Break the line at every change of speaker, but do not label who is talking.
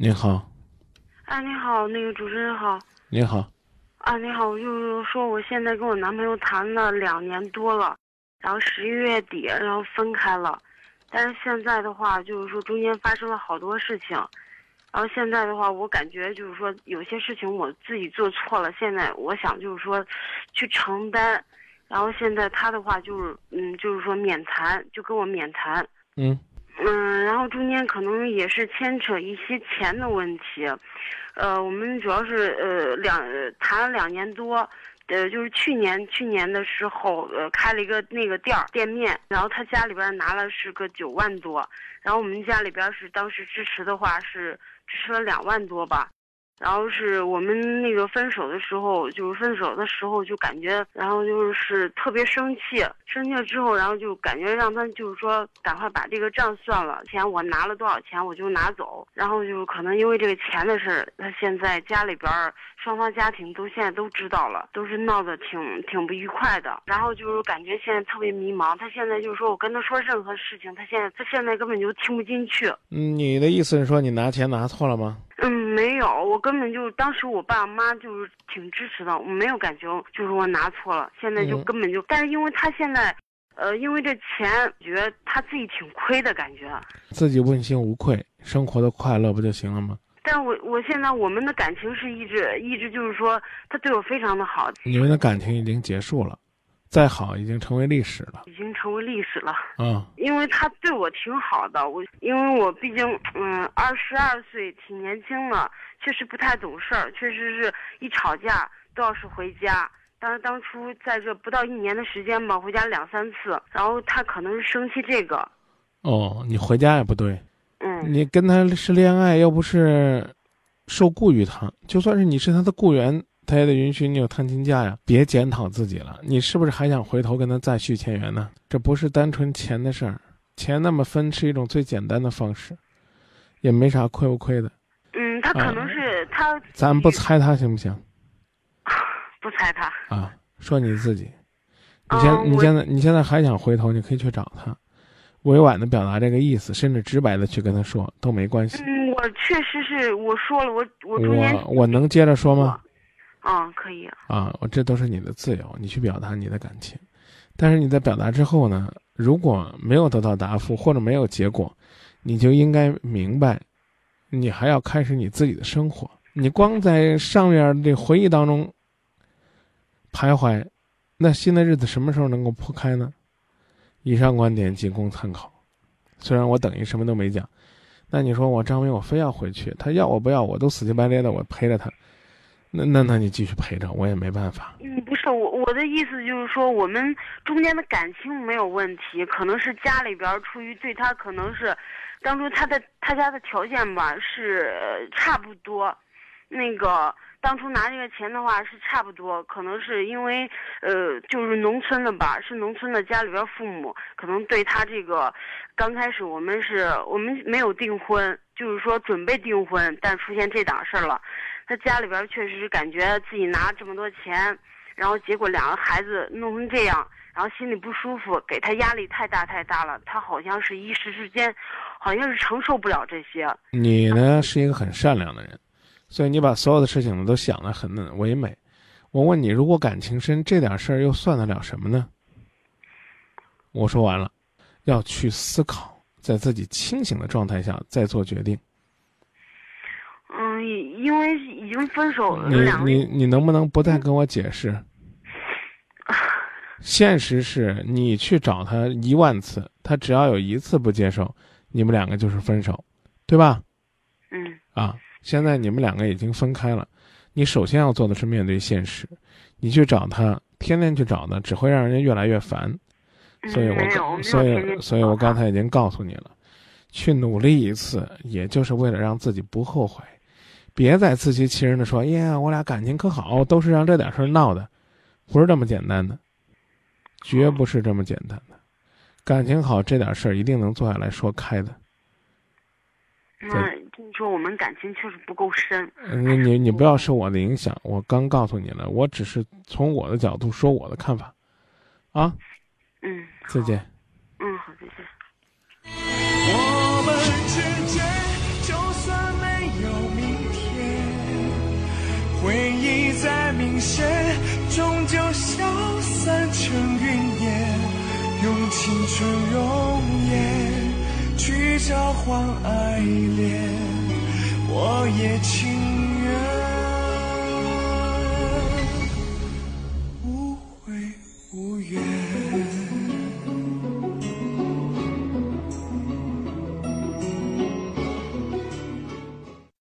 您好，
哎，你好，那个主持人好。
你好，
啊，你好，我就是说，我现在跟我男朋友谈了两年多了，然后十一月底，然后分开了，但是现在的话，就是说中间发生了好多事情，然后现在的话，我感觉就是说有些事情我自己做错了，现在我想就是说去承担，然后现在他的话就是嗯，就是说免谈，就跟我免谈。
嗯
嗯，然后中间可能也是牵扯一些钱的问题，呃，我们主要是呃两谈了两年多，呃，就是去年去年的时候，呃，开了一个那个店儿店面，然后他家里边拿了是个九万多，然后我们家里边是当时支持的话是支持了两万多吧。然后是我们那个分手的时候，就是分手的时候就感觉，然后就是特别生气，生气了之后，然后就感觉让他就是说赶快把这个账算了，钱我拿了多少钱我就拿走，然后就可能因为这个钱的事，他现在家里边双方家庭都现在都知道了，都是闹得挺挺不愉快的，然后就是感觉现在特别迷茫，他现在就是说我跟他说任何事情，他现在他现在根本就听不进去。
嗯，你的意思是说你拿钱拿错了吗？
嗯，没有，我根本就当时我爸妈就是挺支持的，我没有感觉就是我拿错了，现在就
嗯
根本就，但是因为他现在，呃，因为这钱，觉得他自己挺亏的感觉。
自己问心无愧，生活的快乐不就行了吗？
但我我现在我们的感情是一直一直就是说他对我非常的好，
你们的感情已经结束了，再好已经成为历史了
已经成为历史了。
嗯！
因为他对我挺好的，我因为我毕竟嗯二十二岁挺年轻了，确实不太懂事儿，确实是一吵架都要是回家。但是当初在这不到一年的时间吧，回家两三次，然后他可能是生气这个，
哦，你回家也不对，
嗯
你跟他是恋爱，又不是受雇于他，就算是你是他的雇员，他也得允许你有探亲假呀。别检讨自己了，你是不是还想回头跟他再续前缘呢？这不是单纯钱的事儿，钱那么分是一种最简单的方式，也没啥亏不亏的。
嗯，他可能是他
咱不猜他行不行
不猜他，
啊？说你自己，你
哦
现、你现在你现在还想回头，你可以去找他，委婉的表达这个意思，甚至直白的去跟他说都没关系。
嗯，我确实是我说了，我我中间
我我能接着说吗？
嗯可以，
啊，我这都是你的自由，你去表达你的感情。但是你在表达之后呢，如果没有得到答复或者没有结果，你就应该明白，你还要开始你自己的生活。你光在上面这回忆当中徘徊，那新的日子什么时候能够铺开呢？以上观点仅供参考。虽然我等于什么都没讲，那你说我张明我非要回去，他要我不要我都死乞白咧的，我陪着他，那那那你继续陪着，我也没办法。
嗯，不是我我的意思就是说，我们中间的感情没有问题，可能是家里边出于对他可能是，当初他的他家的条件吧是差不多，那个当初拿这个钱的话是差不多，可能是因为呃就是农村的吧，是农村的家里边父母可能对他这个，刚开始我们是我们没有订婚，就是说准备订婚，但出现这档事儿了。他家里边确实是感觉自己拿这么多钱，然后结果两个孩子弄成这样，然后心里不舒服，给他压力太大太大了。他好像是一时之间，好像是承受不了这些。
你呢是一个很善良的人，所以你把所有的事情呢都想得很唯美。我问你，如果感情深，这点事儿又算得了什么呢？我说完了，要去思考，在自己清醒的状态下再做决定。
嗯，因为已经分手了
你
两个
你你能不能不再跟我解释？现实是你去找他一万次，他只要有一次不接受，你们两个就是分手，对吧？
嗯
啊，现在你们两个已经分开了，你首先要做的是面对现实，你去找他，天天去找他，只会让人家越来越烦。
嗯，
所以我所以所以我刚才已经告诉你了，去努力一次，也就是为了让自己不后悔，别再自欺欺人的说，哎呀，我俩感情可好，都是让这点事儿闹的，不是这么简单的，绝不是这么简单的，感情好这点事儿一定能坐下来说开的。
那你说我们感情确实不够深。
嗯你你你不要受我的影响，我刚告诉你了，我只是从我的角度说我的看法，啊，
嗯，
再见。
嗯，好，再见。
我们之间终究消散成云烟。用青春容颜去交换爱恋，我也情